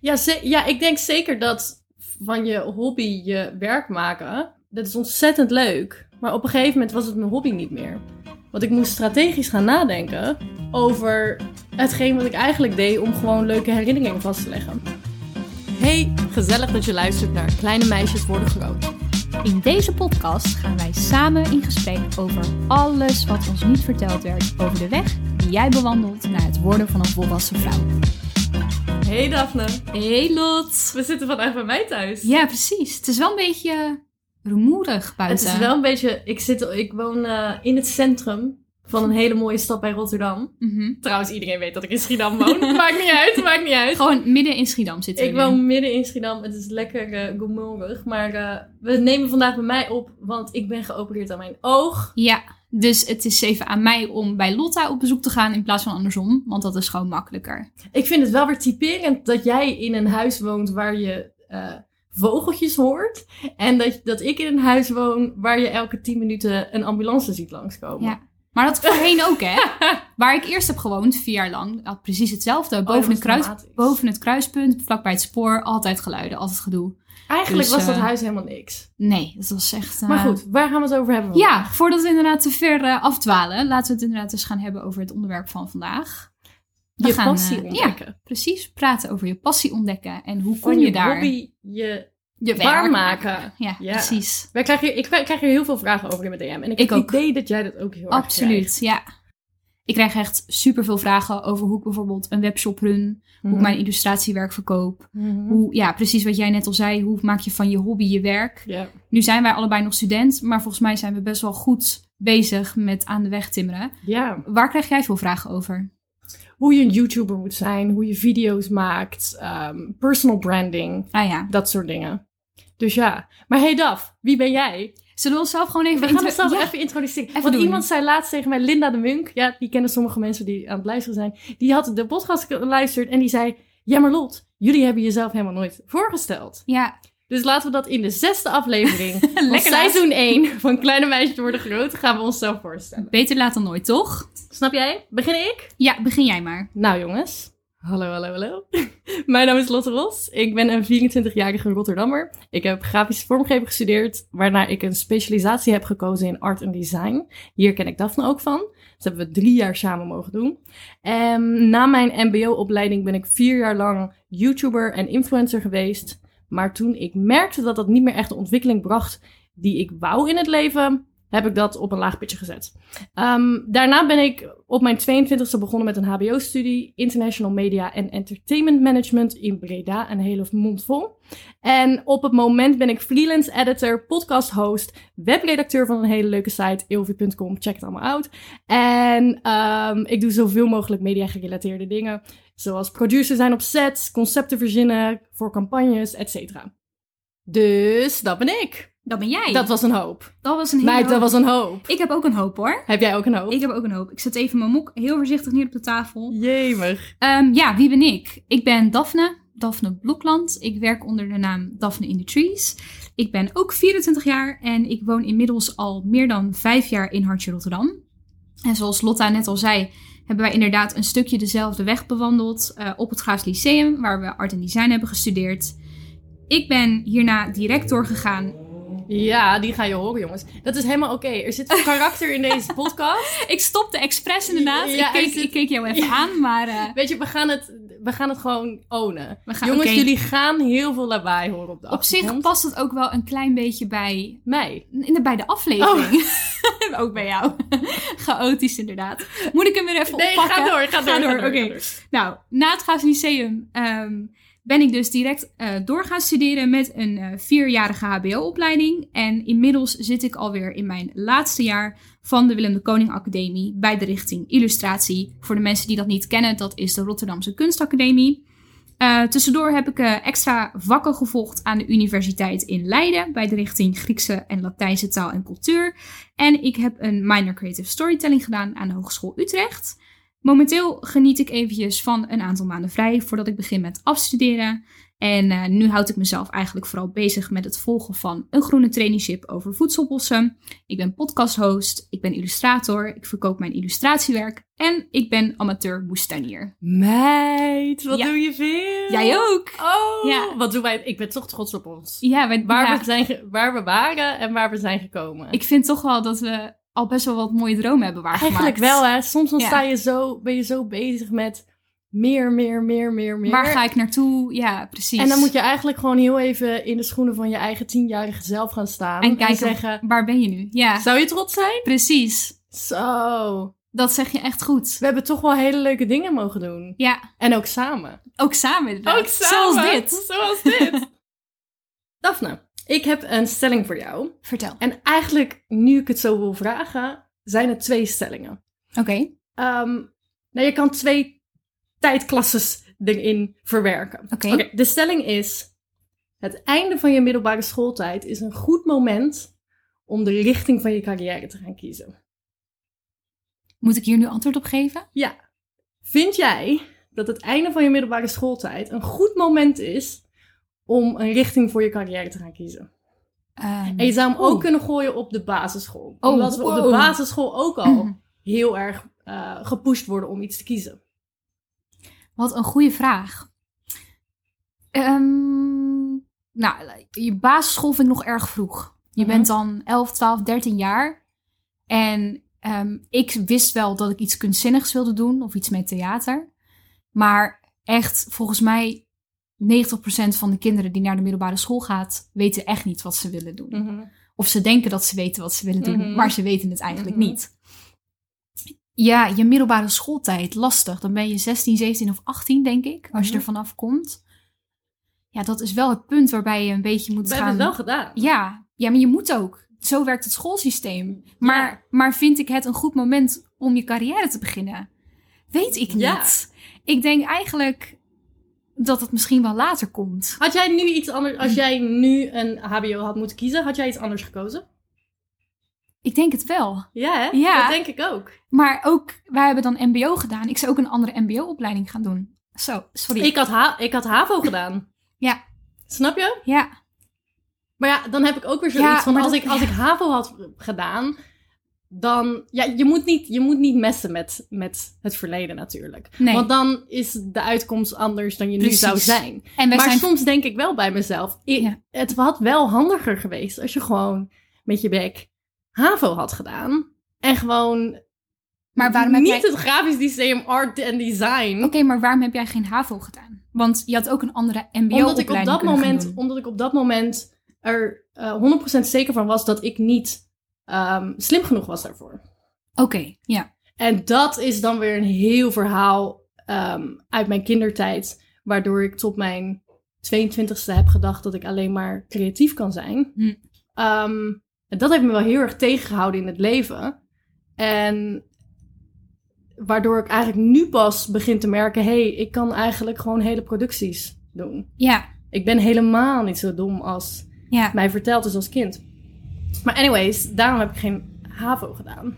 Ja, ja, ik denk zeker dat van je hobby je werk maken, dat is ontzettend leuk. Maar op een gegeven moment was het mijn hobby niet meer. Want ik moest strategisch gaan nadenken over hetgeen wat ik eigenlijk deed om gewoon leuke herinneringen vast te leggen. Hey, gezellig dat je luistert naar Kleine Meisjes Worden Groot. In deze podcast gaan wij samen in gesprek over alles wat ons niet verteld werd over de weg die jij bewandelt naar het worden van een volwassen vrouw. Hey Daphne, Hey Lot! we zitten vandaag bij mij thuis. Ja, precies. Het is wel een beetje rumoerig buiten. Het is wel een beetje, ik, zit, ik woon eh, in het centrum van een hele mooie stad bij Rotterdam. Mhm. Trouwens, iedereen weet dat ik in Schiedam woon. maakt niet uit, maakt niet uit. Gewoon midden in Schiedam zitten we Ik nu. woon midden in Schiedam. Het is lekker uh. Maar eh, we nemen vandaag bij mij op, want ik ben geopereerd aan mijn oog. Ja, dus het is even aan mij om bij Lotta op bezoek te gaan in plaats van andersom. Want dat is gewoon makkelijker. Ik vind het wel weer typerend dat jij in een huis woont waar je eh, vogeltjes hoort. En dat, dat ik in een huis woon waar je elke 10 minuten een ambulance ziet langskomen. Ja. Maar dat voorheen ook, hè? Waar ik eerst heb gewoond, vier jaar lang, had precies hetzelfde. Boven, Oh, dat het, kruis, boven het kruispunt, vlakbij het spoor, altijd geluiden, altijd gedoe. Eigenlijk Dus, was dat eh, huis helemaal niks. Nee, dat was echt... eh, Maar goed, waar gaan we het over hebben? Ja, voordat we inderdaad te ver eh, afdwalen, laten we het inderdaad eens gaan hebben over het onderwerp van vandaag. We Je gaan, passie eh, ontdekken. Ja, precies. Praten over je passie ontdekken en hoe kom je, je daar hobby je je waarmaken. Ja, Ja. precies. Wij krijgen, ik krijg hier heel veel vragen over in mijn DM. En ik, Ik heb het idee dat jij dat ook heel erg. Absoluut, ja. Ik krijg echt superveel vragen over hoe ik bijvoorbeeld een webshop run, hoe ik mijn illustratiewerk verkoop. Mhm. Hoe, ja, precies wat jij net al zei. Hoe maak je van je hobby je werk? Nu zijn wij allebei nog student, maar volgens mij zijn we best wel goed bezig met aan de weg timmeren. ja. Waar krijg jij veel vragen over? Hoe je een YouTuber moet zijn, hoe je video's maakt, ehm, personal branding, Ah ja. dat soort dingen. Dus ja. Maar hey Daf, wie ben jij? Zullen we onszelf gewoon even... We gaan onszelf Ja. even introduceren. Even Want doen. iemand zei laatst tegen mij, Linda de Munk. Ja, die kennen sommige mensen die aan het luisteren zijn. Die had de podcast geluisterd en die zei... Ja, maar Lot, jullie hebben jezelf helemaal nooit voorgesteld. Ja, Dus laten we dat in de zesde aflevering van seizoen 1 van Kleine Meisjes Worden Groot... gaan we onszelf voorstellen. beter laat dan nooit, toch? Snap jij? Begin ik? Ja, begin jij maar. Nou jongens, hallo, hallo, hallo. Mijn naam is Lotte Ros. Ik ben een 24-jarige Rotterdammer. Ik heb grafische vormgeving gestudeerd, waarna ik een specialisatie heb gekozen in art en design. Hier ken ik Daphne ook van. Dat hebben we drie jaar samen mogen doen. En na mijn mbo-opleiding ben ik vier jaar lang YouTuber en influencer geweest. Maar toen ik merkte dat dat niet meer echt de ontwikkeling bracht die ik wou in het leven, heb ik dat op een laag pitje gezet. Ehm, daarna ben ik op mijn 22e begonnen met een HBO-studie International Media and Entertainment Management in Breda, een hele mond vol. En op het moment ben ik freelance editor, podcast host, webredacteur van een hele leuke site, ilvi.com. Check het allemaal uit. En ehm, ik doe zoveel mogelijk media-gerelateerde dingen, zoals producer zijn op sets, concepten verzinnen voor campagnes, etc. Dus dat ben ik. Dat ben jij. Dat was een hoop. dat was een hele Meid, dat was een hoop. Ik heb ook een hoop hoor. Heb jij ook een hoop? Ik heb ook een hoop. Ik zet even mijn mok heel voorzichtig neer op de tafel. Jemig. Ehm, ja, wie ben ik? Ik ben Daphne, Daphne Blokland. Ik werk onder de naam Daphne in the Trees. Ik ben ook 24 jaar en ik woon inmiddels al meer dan vijf jaar in Hartje Rotterdam. En zoals Lotta net al zei, hebben wij inderdaad een stukje dezelfde weg bewandeld eh, op het Graafs Lyceum, waar we art en design hebben gestudeerd. Ik ben hierna direct doorgegaan. Ja, die ga je horen, jongens. Dat is helemaal oké. Er zit karakter in deze podcast. Ik stopte expres inderdaad. Ja, ik, keek, zit- ik keek jou even Ja. aan, maar eh, Weet je, we gaan het, we gaan het gewoon ownen. We gaan- jongens, jullie gaan heel veel lawaai horen op de op zich past het ook wel een klein beetje bij Mij. In de, bij de aflevering. Ook bij jou. Chaotisch inderdaad. Moet ik hem weer even Nee, oppakken? ga door, ga door. Ga door, oké. Nou, na het Graafs Lyceum ehm, ben ik dus direct eh door gaan studeren met een eh, vierjarige HBO-opleiding. En inmiddels zit ik alweer in mijn laatste jaar van de Willem de Koning Academie bij de richting illustratie. Voor de mensen die dat niet kennen, dat is de Rotterdamse Kunstacademie. Eh, tussendoor heb ik extra vakken gevolgd aan de universiteit in Leiden bij de richting Griekse en Latijnse taal en cultuur. En ik heb een minor creative storytelling gedaan aan de Hogeschool Utrecht. Momenteel geniet ik eventjes van een aantal maanden vrij voordat ik begin met afstuderen. En eh, nu houd ik mezelf eigenlijk vooral bezig met het volgen van een groene traineeship over voedselbossen. Ik ben podcasthost, ik ben illustrator, ik verkoop mijn illustratiewerk en ik ben amateur boestanier. Meid, wat Ja. doe je veel? Jij ook? Oh, Ja. wat doen wij? Ik ben toch trots op ons. Ja, wij- Waar, ja, we zijn waar we waren en waar we zijn gekomen. ik vind toch wel dat we al best wel wat mooie dromen hebben waargemaakt. Eigenlijk wel, hè. Soms dan Ja. sta je zo, ben je zo bezig met meer, meer, meer, meer, meer. Waar ga ik naartoe? Ja, precies. En dan moet je eigenlijk gewoon heel even in de schoenen van je eigen tienjarige zelf gaan staan. En kijken, zeggen, waar ben je nu? Ja, zou je trots zijn? precies. Zo. Dat zeg je echt goed. We hebben toch wel hele leuke dingen mogen doen. Ja, En ook samen. ook samen inderdaad. Ook samen. Zoals dit. Zoals dit. Daphne, ik heb een stelling voor jou. Vertel. En eigenlijk, nu ik het zo wil vragen, zijn het twee stellingen. Oké, Ehm, nou, je kan twee tijdklasses erin verwerken. Oké. de stelling is: het einde van je middelbare schooltijd is een goed moment om de richting van je carrière te gaan kiezen. moet ik hier nu antwoord op geven? Ja. Vind jij dat het einde van je middelbare schooltijd een goed moment is om een richting voor je carrière te gaan kiezen? Ehm, En je zou hem ook Oeh. kunnen gooien op de basisschool. Oh, Omdat we op de basisschool ook al Mhm. heel erg eh, gepusht worden om iets te kiezen. Wat een goede vraag. Ehm, nou, je basisschool vind ik nog erg vroeg. Je Mhm. bent dan 11, 12, 13 jaar. En ehm, ik wist wel dat ik iets kunstzinnigs wilde doen of iets met theater. Maar echt, volgens mij, 90% van de kinderen die naar de middelbare school gaat, weten echt niet wat ze willen doen. Of ze denken dat ze weten wat ze willen doen, Mhm. maar ze weten het eigenlijk Mhm. niet. Ja, je middelbare schooltijd, lastig. Dan ben je 16, 17 of 18, denk ik, als je Mhm. er vanaf komt. Ja, dat is wel het punt waarbij je een beetje moet We gaan... hebben het wel gedaan. Ja, ja, maar je moet ook. Zo werkt het schoolsysteem. Maar, Ja. maar vind ik het een goed moment om je carrière te beginnen? Weet ik niet. Ja. Ik denk eigenlijk dat het misschien wel later komt. Had jij nu iets anders, als jij nu een HBO had moeten kiezen, had jij iets anders gekozen? Ik denk het wel. Ja, hè? Ja. Dat denk ik ook. Maar ook, wij hebben dan MBO gedaan. Ik zou ook een andere MBO-opleiding gaan doen. Zo, sorry. Ik had, ha ik had HAVO gedaan. Ja. Snap je? Ja, Maar ja, dan heb ik ook weer zoiets Ja, van, als, dat- ik, als ik HAVO had gedaan, dan... Ja, je moet niet, je moet niet messen met, met het verleden natuurlijk. nee. Want dan is de uitkomst anders dan je Precies. nu zou zijn. en maar zijn... soms denk ik wel bij mezelf, Ja. het had wel handiger geweest als je gewoon met je bek HAVO had gedaan. En gewoon Maar waarom heb niet jij... het grafisch systeem, art en design. Oké, maar waarom heb jij geen HAVO gedaan? Want je had ook een andere MBO-opleiding omdat ik op dat moment, omdat ik op dat moment er eh 100% zeker van was dat ik niet ehm, slim genoeg was daarvoor. Oké, ja. En dat is dan weer een heel verhaal ehm, uit mijn kindertijd, waardoor ik tot mijn 22e heb gedacht dat ik alleen maar creatief kan zijn. Hm. Ehm, en dat heeft me wel heel erg tegengehouden in het leven. En waardoor ik eigenlijk nu pas begin te merken: hé, hey, ik kan eigenlijk gewoon hele producties doen. Ja, Ik ben helemaal niet zo dom als ja. mij verteld is als kind. Maar anyways, daarom heb ik geen HAVO gedaan.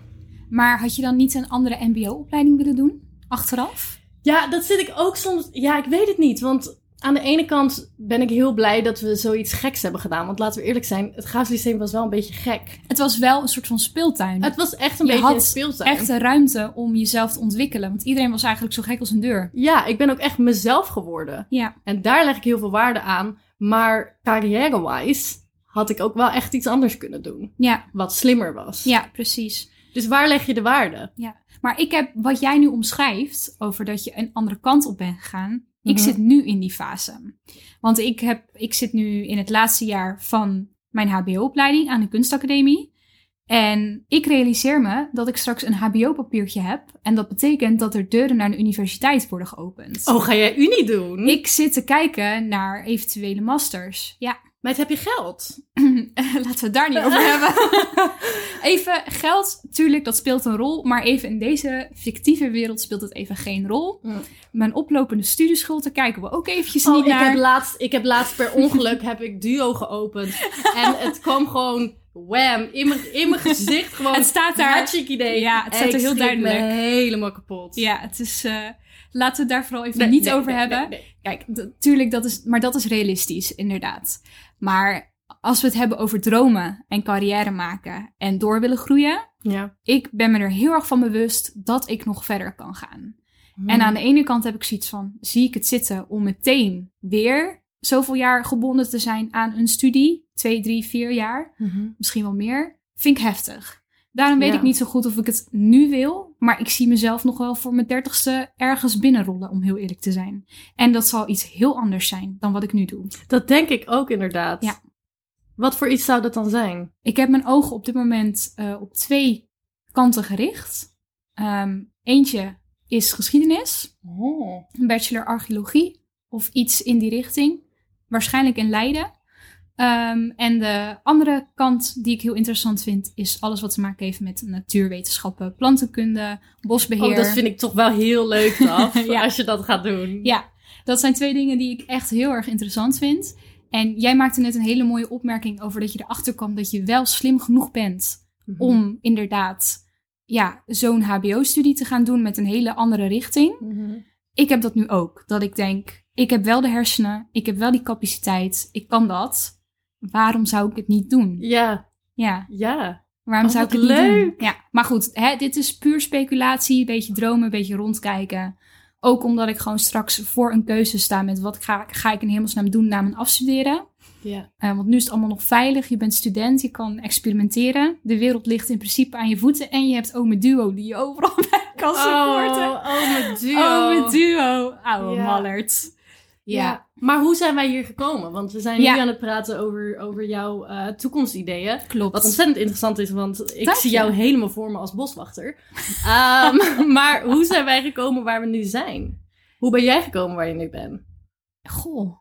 Maar had je dan niet een andere MBO-opleiding willen doen? Achteraf? Ja, dat zit ik ook soms. Ja, ik weet het niet. Want aan de ene kant ben ik heel blij dat we zoiets geks hebben gedaan. Want laten we eerlijk zijn, het graafsysteem was wel een beetje gek. Het was wel een soort van speeltuin. Het was echt een Je beetje had een speeltuin. Echt een ruimte om jezelf te ontwikkelen. Want iedereen was eigenlijk zo gek als een deur. Ja, ik ben ook echt mezelf geworden. Ja, En daar leg ik heel veel waarde aan. Maar carrière-wise had ik ook wel echt iets anders kunnen doen. ja, Wat slimmer was. ja, precies. Dus waar leg je de waarde? Maar ik heb wat jij nu omschrijft over dat je een andere kant op bent gegaan. Ik Mhm. zit nu in die fase. Want ik, heb, ik zit nu in het laatste jaar van mijn HBO-opleiding aan de kunstacademie. En ik realiseer me dat ik straks een HBO-papiertje heb. En dat betekent dat er deuren naar de universiteit worden geopend. Oh, ga jij Unie doen? Ik zit te kijken naar eventuele masters. Ja, Meid, heb je geld? Laten we het daar niet over hebben. even geld, tuurlijk, dat speelt een rol. Maar even in deze fictieve wereld speelt het even geen rol. Mm. Mijn oplopende studieschuld, daar kijken we ook eventjes Oh, niet ik naar. heb, laatst, ik heb laatst per ongeluk heb ik Duo geopend. En het kwam gewoon wham in mijn, in mijn gezicht. Gewoon Het staat daar. Hartstikke idee. Ja, het staat er heel duidelijk. helemaal kapot. Ja, het is... eh, laten we het daar vooral even Nee, niet nee, over nee, hebben. Kijk, d- tuurlijk, dat is, maar dat is realistisch, inderdaad. Maar als we het hebben over dromen en carrière maken en door willen groeien, Ja. ik ben me er heel erg van bewust dat ik nog verder kan gaan. En aan de ene kant heb ik zoiets van, zie ik het zitten om meteen weer zoveel jaar gebonden te zijn aan een studie, twee, drie, vier jaar, Mhm. misschien wel meer, vind ik heftig. Daarom weet Ja. ik niet zo goed of ik het nu wil, maar ik zie mezelf nog wel voor mijn dertigste ergens binnenrollen, om heel eerlijk te zijn. En dat zal iets heel anders zijn dan wat ik nu doe. Dat denk ik ook inderdaad. Ja. Wat voor iets zou dat dan zijn? Ik heb mijn ogen op dit moment eh, op twee kanten gericht. Ehm, eentje is geschiedenis, een bachelor archeologie of iets in die richting. Waarschijnlijk in Leiden. Ehm, en de andere kant die ik heel interessant vind, is alles wat te maken heeft met natuurwetenschappen, plantenkunde, bosbeheer. Oh, dat vind ik toch wel heel leuk, Ja. als je dat gaat doen. Ja, dat zijn twee dingen die ik echt heel erg interessant vind. En jij maakte net een hele mooie opmerking over dat je erachter kwam dat je wel slim genoeg bent Mhm. om inderdaad ja, zo'n HBO-studie te gaan doen met een hele andere richting. Mhm. Ik heb dat nu ook. Dat ik denk, ik heb wel de hersenen, ik heb wel die capaciteit, ik kan dat. Waarom zou ik het niet doen? Ja, Ja, ja. waarom Oh, zou ik het niet doen? leuk. Ja, maar goed, hè, dit is puur speculatie, een beetje dromen, een beetje rondkijken. Ook omdat ik gewoon straks voor een keuze sta met wat ga, ga ik in hemelsnaam doen na mijn afstuderen. ja. Eh, want nu is het allemaal nog veilig. Je bent student, je kan experimenteren. De wereld ligt in principe aan je voeten. En je hebt Ome Duo die je overal bij kan supporten. Oh, oh, mijn duo. Ome Duo. Oude Ja. mallert. Ja. Maar hoe zijn wij hier gekomen? Want we zijn Ja. nu aan het praten over, over jouw eh, toekomstideeën. klopt. Wat ontzettend interessant is, want ik zie jou helemaal voor me als boswachter. Ehm, maar hoe zijn wij gekomen waar we nu zijn? Hoe ben jij gekomen waar je nu bent? Goh,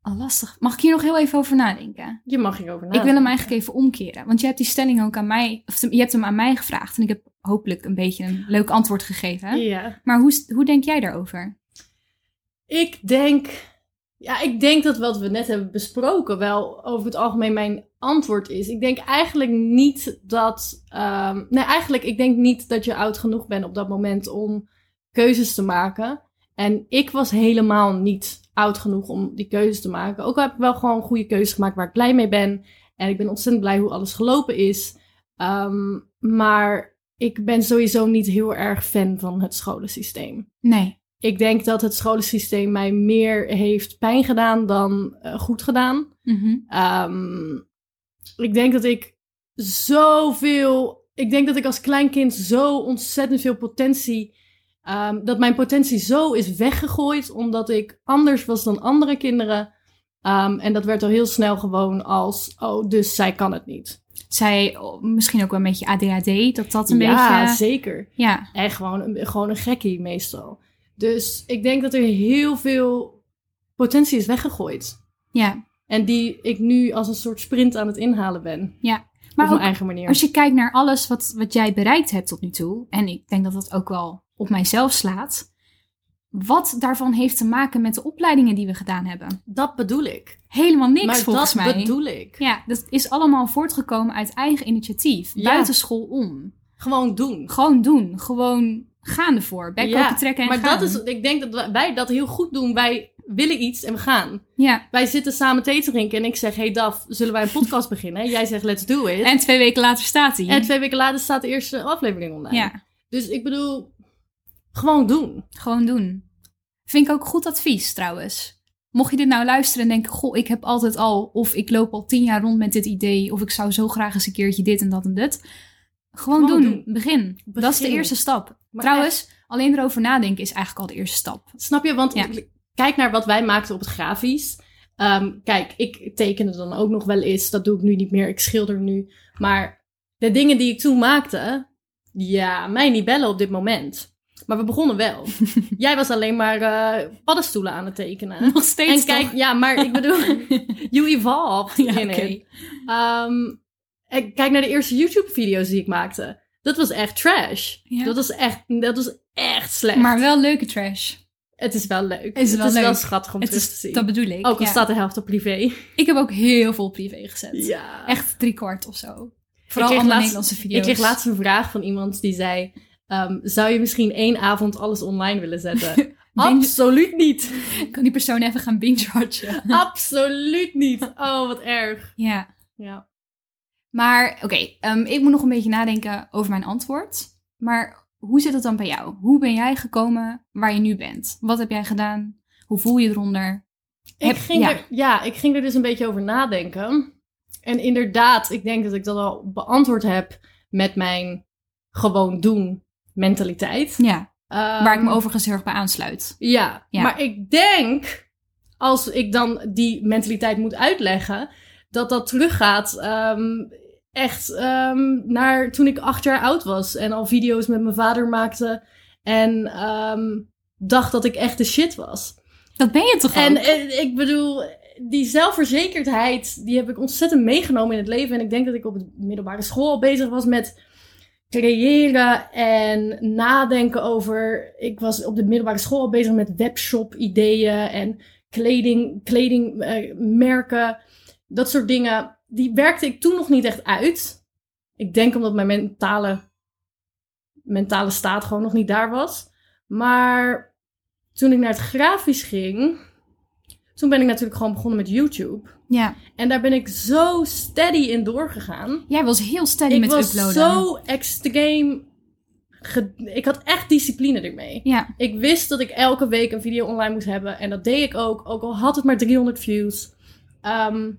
al lastig. Mag ik hier nog heel even over nadenken? Je mag hierover Ik nadenken. wil hem eigenlijk even omkeren. Want je hebt die stelling ook aan mij... Of je hebt hem aan mij gevraagd. En ik heb hopelijk een beetje een leuk antwoord gegeven. Ja. Maar hoe, hoe denk jij daarover? Ik denk, ja, ik denk dat wat we net hebben besproken wel over het algemeen mijn antwoord is. Ik denk eigenlijk niet dat, ehm, nee, eigenlijk ik denk niet dat je oud genoeg bent op dat moment om keuzes te maken. En ik was helemaal niet oud genoeg om die keuzes te maken. Ook al heb ik wel gewoon goede keuzes gemaakt waar ik blij mee ben. En ik ben ontzettend blij hoe alles gelopen is. Ehm, maar ik ben sowieso niet heel erg fan van het scholensysteem. Nee. Ik denk dat het scholensysteem mij meer heeft pijn gedaan dan eh, goed gedaan. Mhm. Ehm, ik denk dat ik zoveel. Ik denk dat ik als klein kind zo ontzettend veel potentie. ehm, dat mijn potentie zo is weggegooid omdat ik anders was dan andere kinderen. Ehm, en dat werd al heel snel gewoon als: oh, dus zij kan het niet. Zij, oh, misschien ook wel een beetje ADHD, dat dat een ja, beetje... zeker. Ja, En gewoon een, gewoon een gekkie meestal. Dus ik denk dat er heel veel potentie is weggegooid. ja. En die ik nu als een soort sprint aan het inhalen ben. ja. op Maar mijn ook eigen manier. als je kijkt naar alles wat, wat jij bereikt hebt tot nu toe, en ik denk dat dat ook wel op mijzelf slaat, wat daarvan heeft te maken met de opleidingen die we gedaan hebben? Dat bedoel ik. Helemaal niks maar volgens dat mij. bedoel ik. Ja, dat is allemaal voortgekomen uit eigen initiatief, Ja. buiten school om. Gewoon doen. Gewoon doen, gewoon gaan ervoor, bek Ja, open trekken en maar gaan. dat is, ik denk dat wij- dat heel goed doen. Wij willen iets en we gaan. Ja, Wij zitten samen thee te drinken en ik zeg, hey Daf, zullen wij een podcast beginnen? Jij zegt, let's do it. en twee weken later staat hij. En twee weken later staat de eerste aflevering online. Ja, Dus ik bedoel, gewoon doen. gewoon doen. Vind ik ook goed advies trouwens. Mocht je dit nou luisteren en denken, goh, ik heb altijd al, of ik loop al tien jaar rond met dit idee, of ik zou zo graag eens een keertje dit en dat en dit. Gewoon, Gewoon doen. doen. Begin. Dat is de eerste stap. Maar trouwens, alleen erover nadenken is eigenlijk al de eerste stap. Snap je? Want Ja. kijk naar wat wij maakten op het grafisch. Ehm, kijk, ik tekende dan ook nog wel eens. Dat doe ik nu niet meer. Ik schilder nu. Maar de dingen die ik toen maakte, ja, mij niet bellen op dit moment. Maar we begonnen wel. Jij was alleen maar eh, paddenstoelen aan het tekenen. Nog steeds En kijk, toch? ja, maar ik bedoel, you evolved Ja, oké. it. Ehm, en kijk naar de eerste YouTube-video's die ik maakte. Dat was echt trash. Ja. Dat was echt, dat was echt slecht. Maar wel leuke trash. het is wel leuk. Is wel het is wel schattig om Het terug te zien. dat bedoel ik. Ook al ja. staat de helft op privé. Ik heb ook heel veel privé gezet. Ja. Echt drie kwart of zo. Vooral allemaal laatst- Nederlandse video's. Ik kreeg laatst een vraag van iemand die zei... ehm, zou je misschien één avond alles online willen zetten? Absoluut niet. Kan die persoon even gaan binge-watchen? Absoluut niet. Oh, wat erg. ja. Ja. Maar oké, ehm, ik moet nog een beetje nadenken over mijn antwoord. Maar hoe zit het dan bij jou? Hoe ben jij gekomen waar je nu bent? Wat heb jij gedaan? Hoe voel je eronder? Ik Heb- ging ja. Er, ja, ik ging er dus een beetje over nadenken. En inderdaad, ik denk dat ik dat al beantwoord heb met mijn gewoon doen mentaliteit. Ja, waar ik me Ehm, overigens heel erg bij aansluit. Ja, Ja. maar ik denk, als ik dan die mentaliteit moet uitleggen, dat dat teruggaat ehm, echt ehm, naar toen ik acht jaar oud was en al video's met mijn vader maakte en ehm, dacht dat ik echt de shit was. Dat ben je toch En ook? eh, ik bedoel, die zelfverzekerdheid, die heb ik ontzettend meegenomen in het leven. En ik denk dat ik op de middelbare school al bezig was met creëren en nadenken over. Ik was op de middelbare school al bezig met webshop-ideeën en kleding, kledingmerken, dat soort dingen. Die werkte ik toen nog niet echt uit. Ik denk omdat mijn mentale, mentale staat gewoon nog niet daar was. Maar toen ik naar het grafisch ging, toen ben ik natuurlijk gewoon begonnen met YouTube. Ja, En daar ben ik zo steady in doorgegaan. jij was heel steady ik met was uploaden. zo extreem. Ik had echt discipline ermee. Ja, Ik wist dat ik elke week een video online moest hebben. En dat deed ik ook. Ook al had het maar 300 views. Ehm,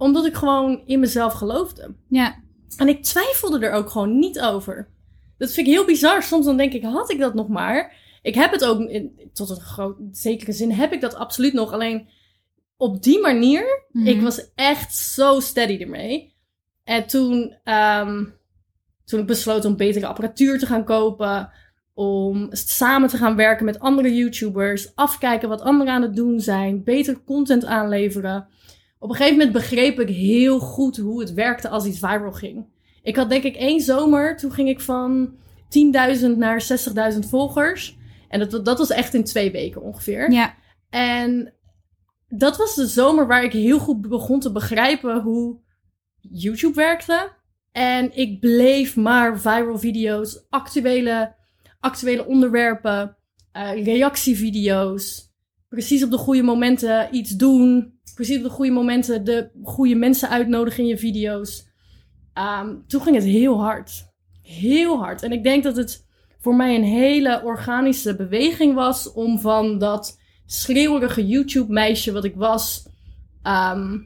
omdat ik gewoon in mezelf geloofde. ja, En ik twijfelde er ook gewoon niet over. Dat vind ik heel bizar. Soms dan denk ik, had ik dat nog maar? Ik heb het ook, in, tot een groot, zekere zin heb ik dat absoluut nog. Alleen op die manier, Mhm. ik was echt zo steady ermee. En toen, ehm, toen ik besloot om betere apparatuur te gaan kopen. Om samen te gaan werken met andere YouTubers. Afkijken wat anderen aan het doen zijn. Beter content aanleveren. Op een gegeven moment begreep ik heel goed hoe het werkte als iets viral ging. Ik had denk ik één zomer, toen ging ik van 10.000 naar 60.000 volgers. En dat, dat was echt in twee weken ongeveer. ja, En dat was de zomer waar ik heel goed begon te begrijpen hoe YouTube werkte. En ik bleef maar viral video's, actuele, actuele onderwerpen, eh, reactievideo's. Precies op de goede momenten iets doen. Precies op de goede momenten de goede mensen uitnodigen in je video's. Ehm, toen ging het heel hard. Heel hard. En ik denk dat het voor mij een hele organische beweging was om van dat schreeuwerige YouTube-meisje wat ik was, ehm,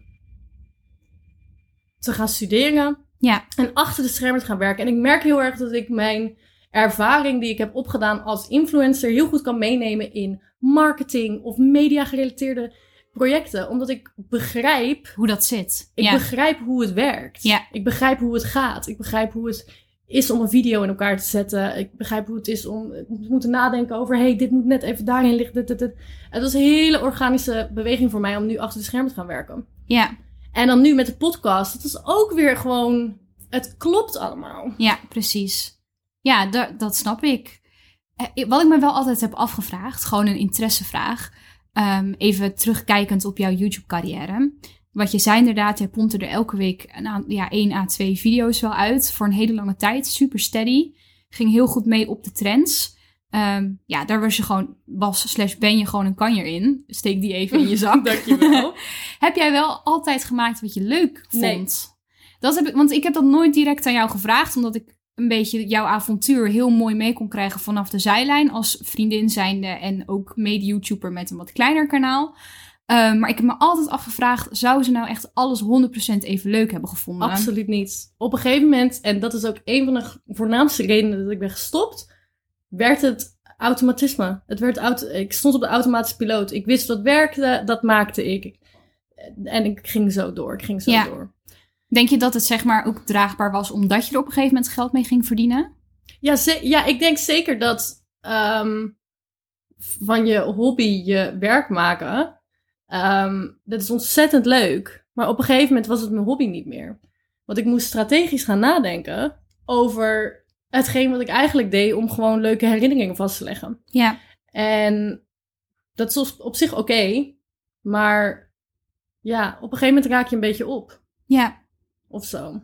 te gaan studeren ja, en achter de schermen te gaan werken. En ik merk heel erg dat ik mijn ervaring die ik heb opgedaan als influencer heel goed kan meenemen in marketing of media-gerelateerde projecten. Omdat ik begrijp, hoe dat zit. ik ja. begrijp hoe het werkt. Ja. Ik begrijp hoe het gaat. Ik begrijp hoe het is om een video in elkaar te zetten. Ik begrijp hoe het is om te moeten nadenken over... hey, dit moet net even daarin liggen. Dit, dit, dit. Het was een hele organische beweging voor mij om nu achter de schermen te gaan werken. ja, En dan nu met de podcast. Het is ook weer gewoon... Het klopt allemaal. ja, precies. Ja, da- dat snap ik. Eh, Wat ik me wel altijd heb afgevraagd, gewoon een interessevraag. ehm, even terugkijkend op jouw YouTube-carrière. Wat je zei inderdaad, jij pompt er elke week een ja, 1 à 2 video's wel uit. Voor een hele lange tijd, super steady. Ging heel goed mee op de trends. Ehm, ja, daar was je gewoon, was slash ben je gewoon een kanjer in. Steek die even in je zak. Dankjewel. heb jij wel altijd gemaakt wat je leuk vond? Nee. Dat heb ik, want ik heb dat nooit direct aan jou gevraagd, omdat ik een beetje jouw avontuur heel mooi mee kon krijgen vanaf de zijlijn als vriendin zijnde en ook mede-YouTuber met een wat kleiner kanaal. Ehm, maar ik heb me altijd afgevraagd, zou ze nou echt alles 100% even leuk hebben gevonden? Absoluut niet. Op een gegeven moment, en dat is ook een van de voornaamste redenen dat ik ben gestopt, werd het automatisme. Het werd auto ik stond op de automatische piloot. Ik wist wat werkte, dat maakte ik. En ik ging zo door. Ik ging zo Ja. door. Denk je dat het zeg maar ook draagbaar was omdat je er op een gegeven moment geld mee ging verdienen? Ja, ja, ik denk zeker dat ehm, van je hobby je werk maken, ehm, dat is ontzettend leuk. Maar op een gegeven moment was het mijn hobby niet meer. Want ik moest strategisch gaan nadenken over hetgeen wat ik eigenlijk deed om gewoon leuke herinneringen vast te leggen. Ja. En dat is op- op zich oké, maar ja, op een gegeven moment raak je een beetje op Ja. Of zo.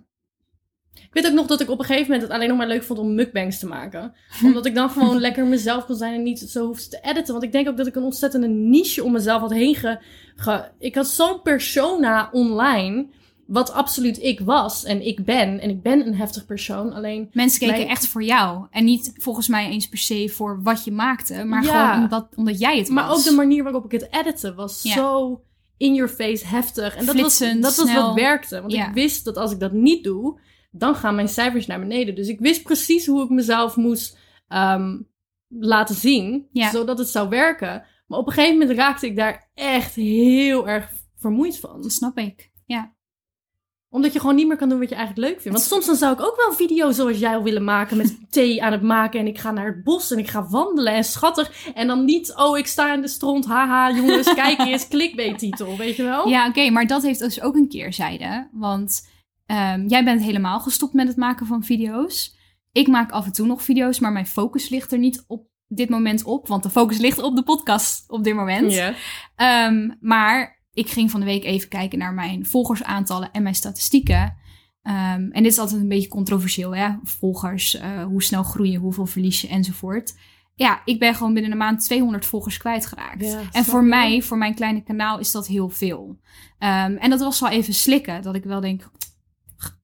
Ik weet ook nog dat ik op een gegeven moment het alleen nog maar leuk vond om mukbangs te maken. Omdat ik dan gewoon lekker mezelf kon zijn en niet zo hoefde te editen. Want ik denk ook dat ik een ontzettende niche om mezelf had heen ge... ge- ik had zo'n persona online, wat absoluut ik was en ik ben. En ik ben een heftig persoon, alleen... Mensen keken Mijn- echt voor jou. En niet volgens mij eens per se voor wat je maakte. Maar Ja. gewoon omdat, omdat jij het Maar was. ook de manier waarop ik het editen was Ja. zo in your face heftig. En dat was, dat was wat werkte. Want Ja. ik wist dat als ik dat niet doe, dan gaan mijn cijfers naar beneden. Dus ik wist precies hoe ik mezelf moest ehm, laten zien, Ja. zodat het zou werken. Maar op een gegeven moment raakte ik daar echt heel erg vermoeid van. Dat snap ik. Ja. Omdat je gewoon niet meer kan doen wat je eigenlijk leuk vindt. Want soms dan zou ik ook wel video's zoals jij wil willen maken. Met thee aan het maken. En ik ga naar het bos en ik ga wandelen en schattig. En dan niet, oh ik sta in de stront. Haha jongens, kijk eens. Clickbait titel, weet je wel? Ja, oké, maar dat heeft dus ook een keerzijde. Want ehm, jij bent helemaal gestopt met het maken van video's. Ik maak af en toe nog video's, maar mijn focus ligt er niet op dit moment op. Want de focus ligt op de podcast op dit moment. Ja. Ehm, maar ik ging van de week even kijken naar mijn volgersaantallen en mijn statistieken. Ehm, en dit is altijd een beetje controversieel, hè? Volgers, eh, hoe snel groeien, hoeveel verlies je enzovoort. Ja, ik ben gewoon binnen een maand 200 volgers kwijtgeraakt. Ja, en voor mij, voor mijn kleine kanaal, is dat heel veel. Ehm, en dat was wel even slikken, dat ik wel denk,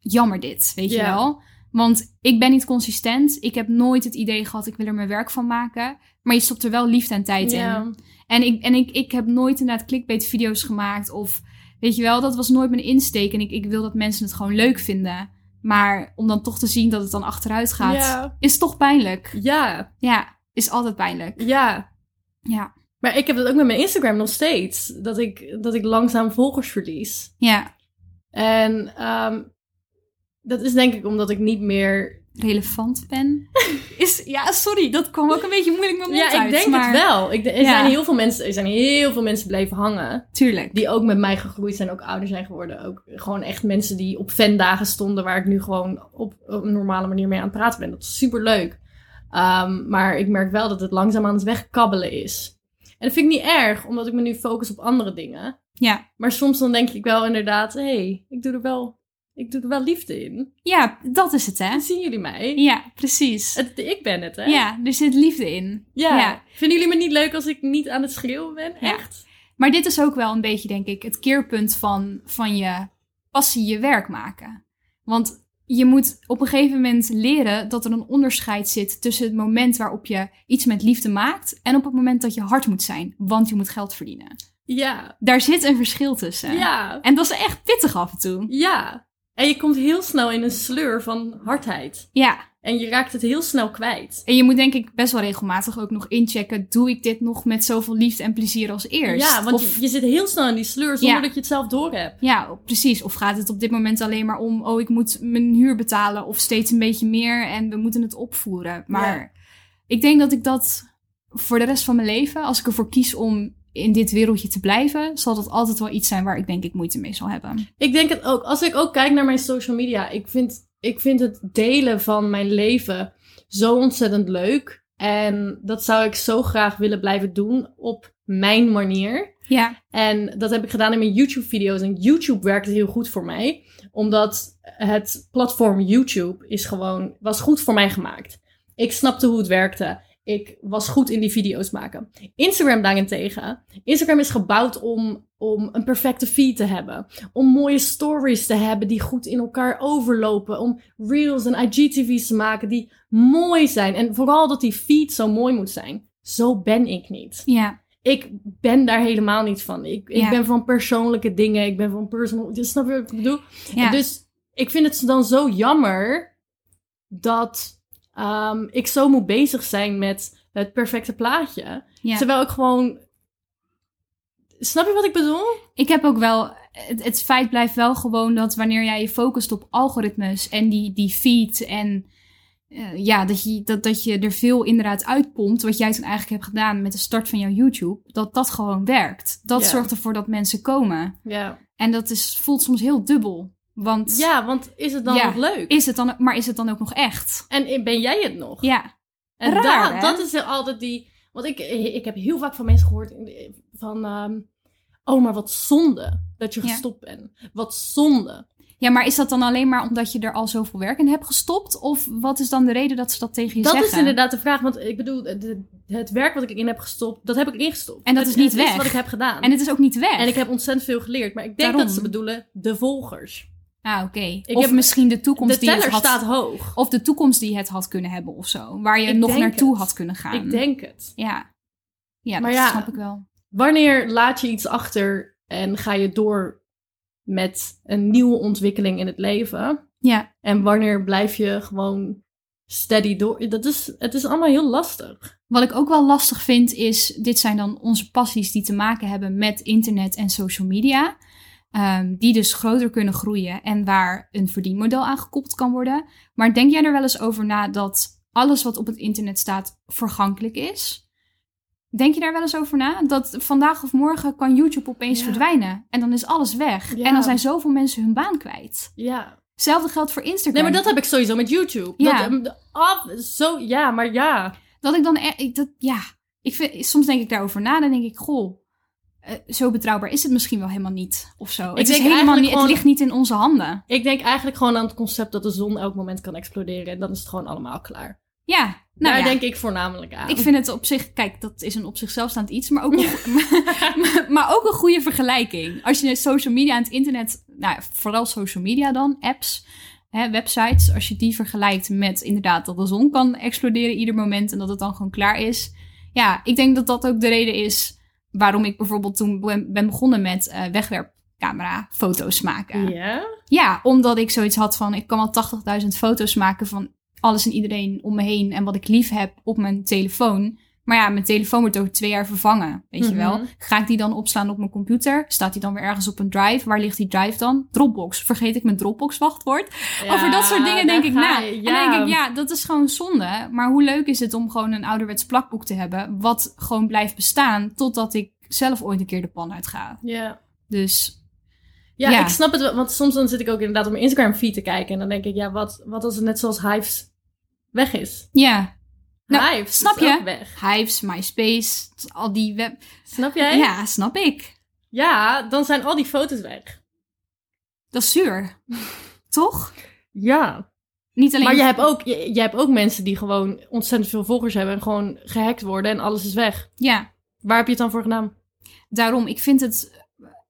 jammer dit, weet je wel. Want ik ben niet consistent. Ik heb nooit het idee gehad, ik wil er mijn werk van maken. Maar je stopt er wel liefde en tijd in. En, ik, en ik, ik heb nooit inderdaad clickbait-video's gemaakt. Of weet je wel, dat was nooit mijn insteek. En ik, ik wil dat mensen het gewoon leuk vinden. Maar om dan toch te zien dat het dan achteruit gaat, is toch pijnlijk. Ja, Ja, is altijd pijnlijk. ja. Ja, Maar ik heb het ook met mijn Instagram nog steeds. Dat ik, dat ik langzaam volgers verlies. ja, En ehm, dat is denk ik omdat ik niet meer... relevant ben. Is, ja, sorry, dat kwam ook een beetje moeilijk met mijn mond Ja, ik denk maar... het wel. Ik, er, Ja. zijn heel veel mensen, er zijn heel veel mensen blijven hangen. Tuurlijk. Die ook met mij gegroeid zijn, ook ouder zijn geworden. Ook gewoon echt mensen die op fandagen stonden, waar ik nu gewoon op, op een normale manier mee aan het praten ben. Dat is super leuk. maar ik merk wel dat het langzaam aan het wegkabbelen is. En dat vind ik niet erg, omdat ik me nu focus op andere dingen. Ja. Maar soms dan denk ik wel inderdaad, hé, hey, ik doe er wel, ik doe er wel liefde in. ja, dat is het, hè? En zien jullie mij? Ja, precies. Het, ik ben het, hè? Ja, er zit liefde in. ja. Ja. Vinden jullie me niet leuk als ik niet aan het schreeuwen ben? Ja. Echt? Maar dit is ook wel een beetje, denk ik, het keerpunt van, van je passie je werk maken. Want je moet op een gegeven moment leren dat er een onderscheid zit tussen het moment waarop je iets met liefde maakt en op het moment dat je hard moet zijn, want je moet geld verdienen. Ja. Daar zit een verschil tussen. Ja. En dat is echt pittig af en toe. Ja. En je komt heel snel in een sleur van hardheid. Ja. En je raakt het heel snel kwijt. En je moet denk ik best wel regelmatig ook nog inchecken, doe ik dit nog met zoveel liefde en plezier als eerst? Ja, want Of- je, je zit heel snel in die sleur zonder Ja. dat je het zelf doorhebt. Ja, precies. Of gaat het op dit moment alleen maar om, oh, ik moet mijn huur betalen of steeds een beetje meer en we moeten het opvoeren. Maar Ja. ik denk dat ik dat voor de rest van mijn leven, als ik ervoor kies om in dit wereldje te blijven, zal dat altijd wel iets zijn waar ik denk ik moeite mee zal hebben. Ik denk het ook. Als ik ook kijk naar mijn social media, ik vind, ik vind het delen van mijn leven zo ontzettend leuk. En dat zou ik zo graag willen blijven doen op mijn manier. Ja, En dat heb ik gedaan in mijn YouTube-video's. En YouTube werkte heel goed voor mij. Omdat het platform YouTube is gewoon, was goed voor mij gemaakt. Ik snapte hoe het werkte. Ik was goed in die video's maken. Instagram daarentegen. Instagram is gebouwd om, om een perfecte feed te hebben. Om mooie stories te hebben die goed in elkaar overlopen. Om reels en IGTV's te maken die mooi zijn. En vooral dat die feed zo mooi moet zijn. Zo ben ik niet ja, ik ben daar helemaal niet van. Ik, ik Ja. ben van persoonlijke dingen. Ik ben van personal... Dus snap je wat ik bedoel? ja. Dus ik vind het dan zo jammer dat ehm, ik zo moet bezig zijn met het perfecte plaatje. ja. Terwijl ik gewoon... Snap je wat ik bedoel? Ik heb ook wel. Het, het feit blijft wel gewoon dat wanneer jij je focust op algoritmes en die, die feed en eh, ja, dat je, dat, dat je er veel inderdaad uitpompt, wat jij toen eigenlijk hebt gedaan met de start van jouw YouTube, dat dat gewoon werkt. Dat zorgt ervoor dat mensen komen. Ja. En dat is, voelt soms heel dubbel. Want ja, want is het dan Ja. nog leuk? is het dan, maar is het dan ook nog echt? En ben jij het nog? Ja, En Raar, daar- dat is altijd die. Want ik, ik heb heel vaak van mensen gehoord in- van. ehm, oh, maar wat zonde dat je Ja. gestopt bent. Wat zonde. Ja, maar is dat dan alleen maar omdat je er al zoveel werk in hebt gestopt? Of wat is dan de reden dat ze dat tegen je dat zeggen? is inderdaad de vraag. Want ik bedoel, de- het werk wat ik erin heb gestopt, dat heb ik erin gestopt. En dat Het- is niet het weg. is wat ik heb gedaan. En het is ook niet weg. En ik heb ontzettend veel geleerd. Maar ik denk Daarom. dat ze bedoelen de volgers. Ah, oké. Of heb- misschien de toekomst De die het teller had... staat hoog. Of de toekomst die het had kunnen hebben of zo. Waar je Ik nog naartoe het. had kunnen gaan. Ik denk het. Ja. Ja, Maar dat ja, snap ik wel. Wanneer laat je iets achter en ga je door met een nieuwe ontwikkeling in het leven? Ja. En wanneer blijf je gewoon steady door? Dat is, het is allemaal heel lastig. Wat ik ook wel lastig vind is, dit zijn dan onze passies die te maken hebben met internet en social media. Ehm, die dus groter kunnen groeien en waar een verdienmodel aan gekoppeld kan worden. Maar denk jij er wel eens over na dat alles wat op het internet staat vergankelijk is? Denk je daar wel eens over na? Dat vandaag of morgen kan YouTube opeens Ja. verdwijnen en dan is alles weg. Ja. En dan zijn zoveel mensen hun baan kwijt. Ja. Hetzelfde geldt voor Instagram. Nee, maar dat heb ik sowieso met YouTube. Ja. Dat, ehm, af, zo, ja, maar ja. Dat ik dan, e- dat, ja, ik vind, soms denk ik daarover na, dan denk ik, goh, eh, zo betrouwbaar is het misschien wel helemaal niet, of zo. het, is helemaal niet, gewoon- het ligt niet in onze handen. Ik denk eigenlijk gewoon aan het concept dat de zon elk moment kan exploderen. En dan is het gewoon allemaal klaar. Ja, nou Daar ja. denk ik voornamelijk aan. Ik vind het op zich, kijk, dat is een op zichzelf staand iets, maar ook een, maar ook een goede vergelijking. Als je social media en het internet, nou vooral social media dan, apps, hè, websites, als je die vergelijkt met inderdaad dat de zon kan exploderen ieder moment en dat het dan gewoon klaar is. Ja, ik denk dat dat ook de reden is waarom ik bijvoorbeeld toen ben begonnen met eh wegwerpcamera foto's maken. Ja? Ja, omdat ik zoiets had van, ik kan wel 80.000 foto's maken van alles en iedereen om me heen en wat ik lief heb op mijn telefoon. Maar ja, mijn telefoon wordt over twee jaar vervangen, weet je Mhm. wel. Ga ik die dan opslaan op mijn computer? Staat die dan weer ergens op een drive? Waar ligt die drive dan? Dropbox. Vergeet ik mijn Dropbox wachtwoord? Over dat soort dingen denk ik na. En denk ik, ja, dat is gewoon zonde. Maar hoe leuk is het om gewoon een ouderwets plakboek te hebben... wat gewoon blijft bestaan totdat ik zelf ooit een keer de pan uit ga. Ja. Dus Ja, Ja. ik snap het wel. Want soms dan zit ik ook inderdaad op mijn Instagram feed te kijken. En dan denk ik, ja, wat, wat als het net zoals Hives weg is? ja, Nou, Hives snap je? weg. Hives, MySpace, al die web... Snap jij? Ja, snap ik. Ja, dan zijn al die foto's weg. Dat is zuur. Toch? Ja. Niet alleen... Maar je hebt, ook, je, je hebt ook mensen die gewoon ontzettend veel volgers hebben. En gewoon gehackt worden en alles is weg. Ja, Waar heb je het dan voor gedaan? daarom, ik vind het...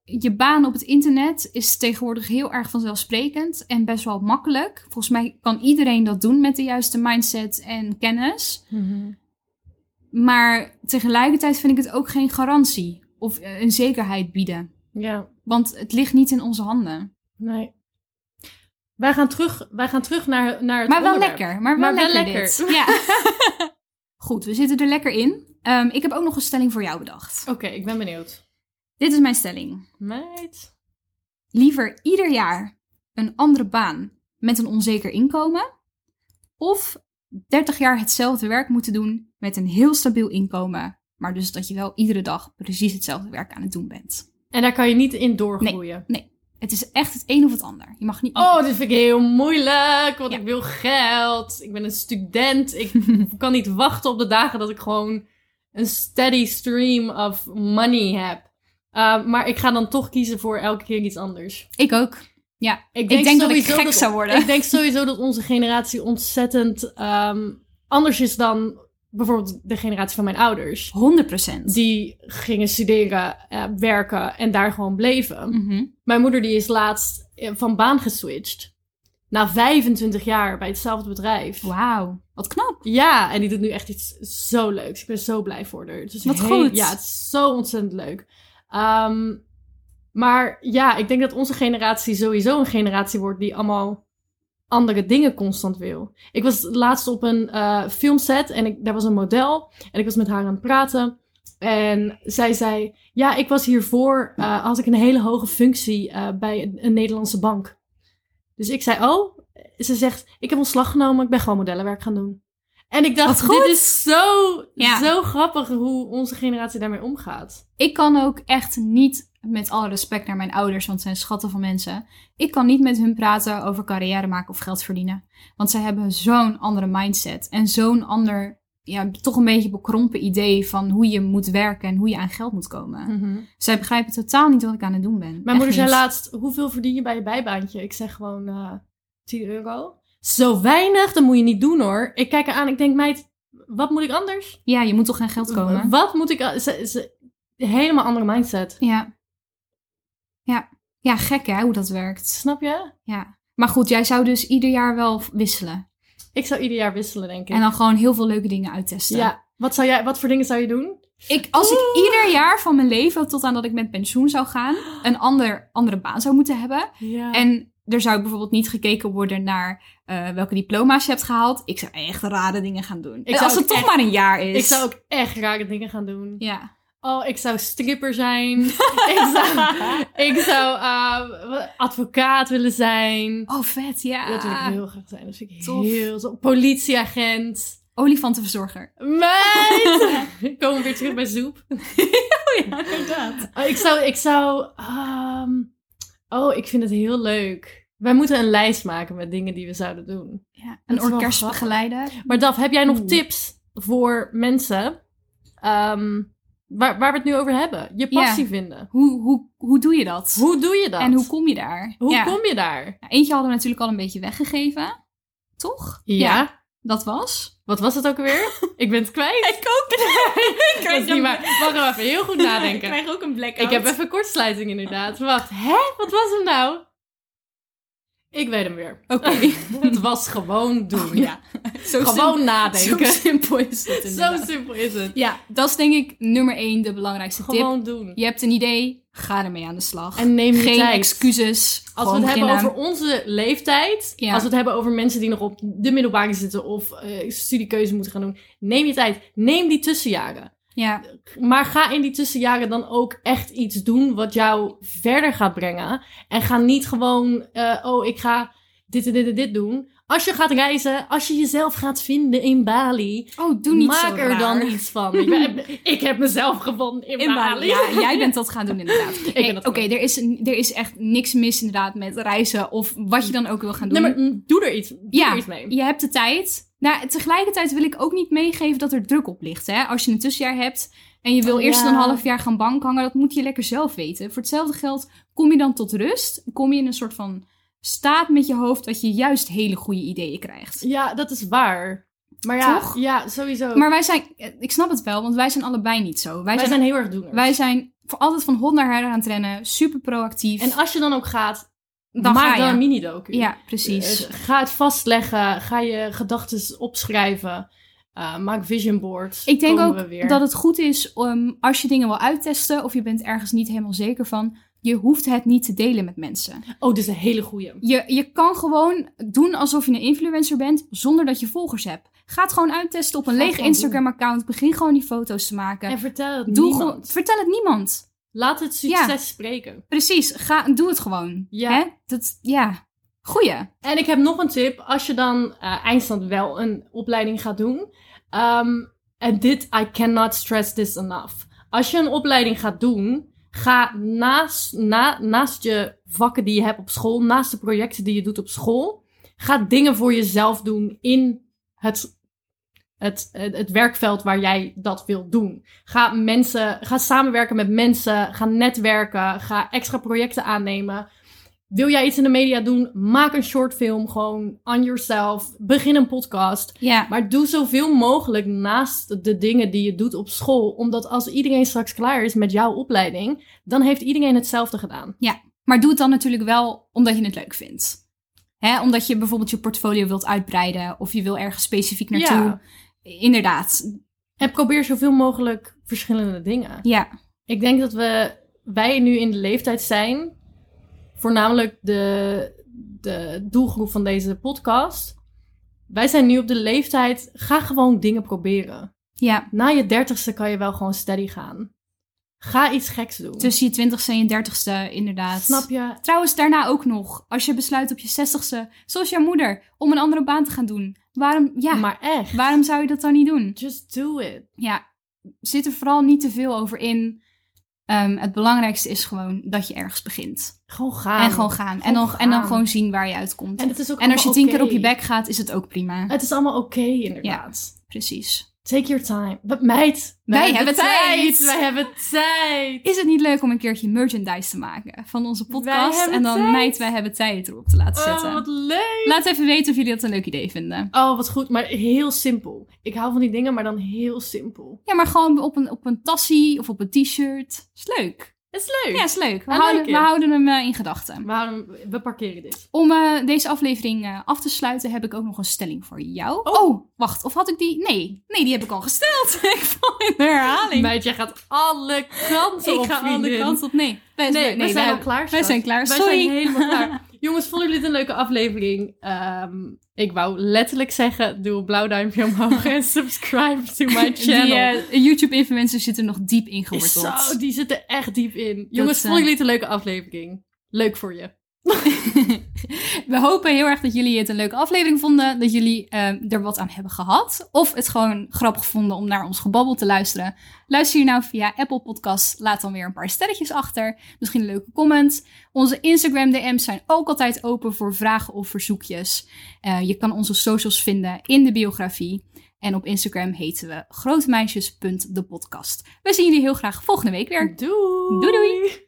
Je baan op het internet is tegenwoordig heel erg vanzelfsprekend en best wel makkelijk. Volgens mij kan iedereen dat doen met de juiste mindset en kennis. Maar tegelijkertijd vind ik het ook geen garantie of eh, een zekerheid bieden. Ja, Want het ligt niet in onze handen. nee. Wij gaan terug, wij gaan terug naar, naar het Maar wel onderwerp. lekker. Maar wel, Maar wel lekker. Ja. Goed, we zitten er lekker in. Ehm, ik heb ook nog een stelling voor jou bedacht. Oké, ik ben benieuwd. Dit is mijn stelling. Meid. Liever ieder jaar een andere baan met een onzeker inkomen. Of 30 jaar hetzelfde werk moeten doen met een heel stabiel inkomen. Maar dus dat je wel iedere dag precies hetzelfde werk aan het doen bent. En daar kan je niet in doorgroeien. Het is echt het een of het ander. Je mag niet. Oh, dit vind ik heel moeilijk, want Ja. ik wil geld. Ik ben een student. Ik kan niet wachten op de dagen dat ik gewoon een steady stream of money heb. Uh, maar ik ga dan toch kiezen voor elke keer iets anders. Ik ook. Ja, Ik denk dat ik gek zou worden. Ik denk sowieso dat onze generatie ontzettend ehm, anders is dan bijvoorbeeld de generatie van mijn ouders. 100%. Die gingen studeren, eh, werken en daar gewoon bleven. Mhm. Mijn moeder die is laatst eh, van baan geswitcht. Na 25 jaar bij hetzelfde bedrijf. Wauw, wat knap. Ja, en die doet nu echt iets zo leuks. Ik ben zo blij voor haar. Het is Wat heel- goed. Ja, het is zo ontzettend leuk. Ehm, maar ja, ik denk dat onze generatie sowieso een generatie wordt die allemaal andere dingen constant wil. Ik was laatst op een eh, filmset en ik, daar was een model. En ik was met haar aan het praten. En zij zei, ja, ik was hiervoor, eh had ik een hele hoge functie eh, bij een Nederlandse bank. Dus ik zei, oh, Ze zegt, ik heb ontslag genomen, ik ben gewoon modellenwerk gaan doen. En ik dacht, dit is zo, Ja. zo grappig hoe onze generatie daarmee omgaat. Ik kan ook echt niet, met alle respect naar mijn ouders, want zijn schatten van mensen. Ik kan niet met hun praten over carrière maken of geld verdienen. Want zij hebben zo'n andere mindset. En zo'n ander, ja, toch een beetje bekrompen idee van hoe je moet werken en hoe je aan geld moet komen. Zij begrijpen totaal niet wat ik aan het doen ben. Mijn Echt moeder zei niet. laatst, hoeveel verdien je bij je bijbaantje? Ik zeg gewoon eh 10 euro. Zo weinig, dat moet je niet doen hoor. Ik kijk eraan, ik denk, meid, wat moet ik anders? Ja, je moet toch geen geld komen? Wat moet ik... Ze, ze, helemaal andere mindset. Ja. Ja. Ja, gek hè, hoe dat werkt. Snap je? Ja. Maar goed, jij zou dus ieder jaar wel wisselen. Ik zou ieder jaar wisselen, denk ik. En dan gewoon heel veel leuke dingen uittesten. Ja. Wat, zou jij, wat voor dingen zou je doen? Ik, als ik ieder jaar van mijn leven, tot aan dat ik met pensioen zou gaan, een ander, andere baan zou moeten hebben. Ja. En er zou bijvoorbeeld niet gekeken worden naar eh, welke diploma's je hebt gehaald. Ik zou echt rare dingen gaan doen. Ik zou als het toch echt- maar een jaar is. ik zou ook echt rare dingen gaan doen. Ja. Oh, ik zou stripper zijn. ik zou, ik zou eh, advocaat willen zijn. Oh, vet, ja. Dat wil ik heel graag zijn. Dat vind ik Tof. heel zo. Politieagent. Olifantenverzorger. Meid! Komen we weer terug bij Zoep. ja, inderdaad. Oh, ik zou... Ik zou ehm, oh, ik vind het heel leuk. Wij moeten een lijst maken met dingen die we zouden doen. Ja, een orkest begeleiden. Maar Daf, heb jij nog Oeh. tips voor mensen ehm, waar, waar we het nu over hebben? Je passie vinden. Hoe, hoe, hoe doe je dat? Hoe doe je dat? En hoe kom je daar? Hoe Ja. kom je daar? Nou, eentje hadden we natuurlijk al een beetje weggegeven. Toch? Ja. Dat was? Wat was het ook alweer? ik ben het kwijt. Ik ook. dat is niet waar. Wacht even heel goed nadenken. ook een blackout. Ik heb even kortsluiting inderdaad. Wacht, hè? Wat was hem nou? Ik weet hem weer. Oké. het was gewoon doen. Oh, ja. Zo Gewoon nadenken. Zo simpel is het Zo simpel is het. Ja, dat is denk ik nummer één de belangrijkste tip. Gewoon doen. Je hebt een idee, ga ermee aan de slag. En neem je Geen tijd. excuses. Als we het hebben over onze leeftijd, Ja. als we het hebben over mensen die nog op de middelbare zitten of eh, studiekeuze moeten gaan doen, neem je tijd. Neem die tussenjaren. Ja, Maar ga in die tussenjaren dan ook echt iets doen wat jou verder gaat brengen. En ga niet gewoon, eh, oh, ik ga dit en dit en dit doen. Als je gaat reizen, als je jezelf gaat vinden in Bali, oh, doe niet maak er raar. dan iets van. Ik, ben- ik heb mezelf gevonden in, In Bali. Bali. Ja, jij bent dat gaan doen inderdaad. Hey, Oké, er, is er is echt niks mis inderdaad met reizen of wat je dan ook wil gaan doen. Nee, maar mm, doe er iets, doe ja, er iets mee. je hebt de tijd. Nou, tegelijkertijd wil ik ook niet meegeven dat er druk op ligt. Hè? Als je een tussenjaar hebt en je wil Oh, eerst ja. een half jaar gaan bankhangen, dat moet je lekker zelf weten. Voor hetzelfde geld kom je dan tot rust. Kom je in een soort van staat met je hoofd dat je juist hele goede ideeën krijgt. Ja, dat is waar. Maar ja, Toch? ja sowieso. Maar wij zijn, ik snap het wel, want wij zijn allebei niet zo. Wij, wij zijn, zijn heel erg doeners. wij zijn voor altijd van hond naar her aan het rennen, super proactief. En als je dan ook gaat, Dan maak ga je. dan een mini-docu. ja, precies. Eh, ga het vastleggen. Ga je gedachten opschrijven. Eh, maak vision boards. Ik denk ook we dat het goed is om als je dingen wil uittesten of je bent ergens niet helemaal zeker van, je hoeft het niet te delen met mensen. Oh, dit is een hele goeie. Je, je kan gewoon doen alsof je een influencer bent zonder dat je volgers hebt. Ga het gewoon uittesten op een het leeg Instagram-account. Begin gewoon die foto's te maken. En vertel het Doe niemand. vertel het niemand. Laat het succes spreken. Precies, ga, doe het gewoon. Ja. Hè? Dat, ja, goeie. En ik heb nog een tip. Als je dan eh, eindstand wel een opleiding gaat doen. ehm, en dit, I cannot stress this enough. Als je een opleiding gaat doen, ga naast, na, naast je vakken die je hebt op school, naast de projecten die je doet op school, ga dingen voor jezelf doen in het, het, het, werkveld waar jij dat wilt doen. Ga mensen, ga samenwerken met mensen, ga netwerken, ga extra projecten aannemen. Wil jij iets in de media doen? Maak een shortfilm gewoon on yourself. Begin een podcast. Ja, Maar doe zoveel mogelijk naast de dingen die je doet op school. Omdat als iedereen straks klaar is met jouw opleiding, dan heeft iedereen hetzelfde gedaan. maar doe het dan natuurlijk wel omdat je het leuk vindt. Hè? Omdat je bijvoorbeeld je portfolio wilt uitbreiden of je wil ergens specifiek naartoe. Ja. Inderdaad, En probeer zoveel mogelijk verschillende dingen. ja. Ik denk dat we, wij nu in de leeftijd zijn, voornamelijk de, de doelgroep van deze podcast. Wij zijn nu op de leeftijd, ga gewoon dingen proberen. Ja, Na je dertigste kan je wel gewoon steady gaan. Ga iets geks doen. Tussen je twintigste en je dertigste, inderdaad. Snap je? Trouwens, daarna ook nog. Als je besluit op je zestigste, zoals jouw moeder, om een andere baan te gaan doen. Waarom, ja, Maar echt. waarom zou je dat dan niet doen? Just do it. Ja, zit er vooral niet te veel over in. Ehm, het belangrijkste is gewoon dat je ergens begint. Gewoon gaan. en gewoon gaan. en, dan, Gewoon en dan gewoon zien waar je uitkomt. En is ook als je tien keer oké. op je bek gaat, is het ook prima. Het is allemaal oké, inderdaad. Precies. Take your time. But meid, Wij hebben tijd. Wij hebben tijd. Is het niet leuk om een keertje merchandise te maken van onze podcast? En dan tijd. meid, wij hebben tijd erop te laten zetten. Oh, wat leuk. Laat even weten of jullie dat een leuk idee vinden. Oh, wat goed. Maar heel simpel. Ik hou van die dingen, maar dan heel simpel. Ja, maar gewoon op een, op een tassie of op een t-shirt. Is leuk. Het is leuk. Ja, is leuk. We, houden, like we houden hem eh, in gedachten. We, houden- we parkeren dit. Om eh, deze aflevering eh, af te sluiten heb ik ook nog een stelling voor jou. Oh. wacht. Of had ik die? Nee. Nee, die heb ik al gesteld. ik val in de herhaling. Meid, jij gaat alle kanten ik op, ga alle kanten op. Nee. Wij, Nee, we zijn al klaar. Wij zijn klaar. Wij zijn helemaal klaar. Jongens, vonden jullie dit een leuke aflevering? Ehm, ik wou letterlijk zeggen, doe een blauw duimpje omhoog en subscribe to my channel. Die eh, YouTube-influencers zitten nog diep ingeworteld. Zo, die zitten echt diep in. Jongens, eh, vonden jullie het een leuke aflevering? Leuk voor je. We hopen heel erg dat jullie het een leuke aflevering vonden. Dat jullie eh, er wat aan hebben gehad. Of het gewoon grappig vonden om naar ons gebabbel te luisteren. Luister je nou via Apple Podcasts. Laat dan weer een paar sterretjes achter. Misschien een leuke comment. Onze Instagram DM's zijn ook altijd open voor vragen of verzoekjes. Eh, je kan onze socials vinden in de biografie. En op Instagram heten we grotemeisjes.depodcast. We zien jullie heel graag volgende week weer. Doei! Doei, doei.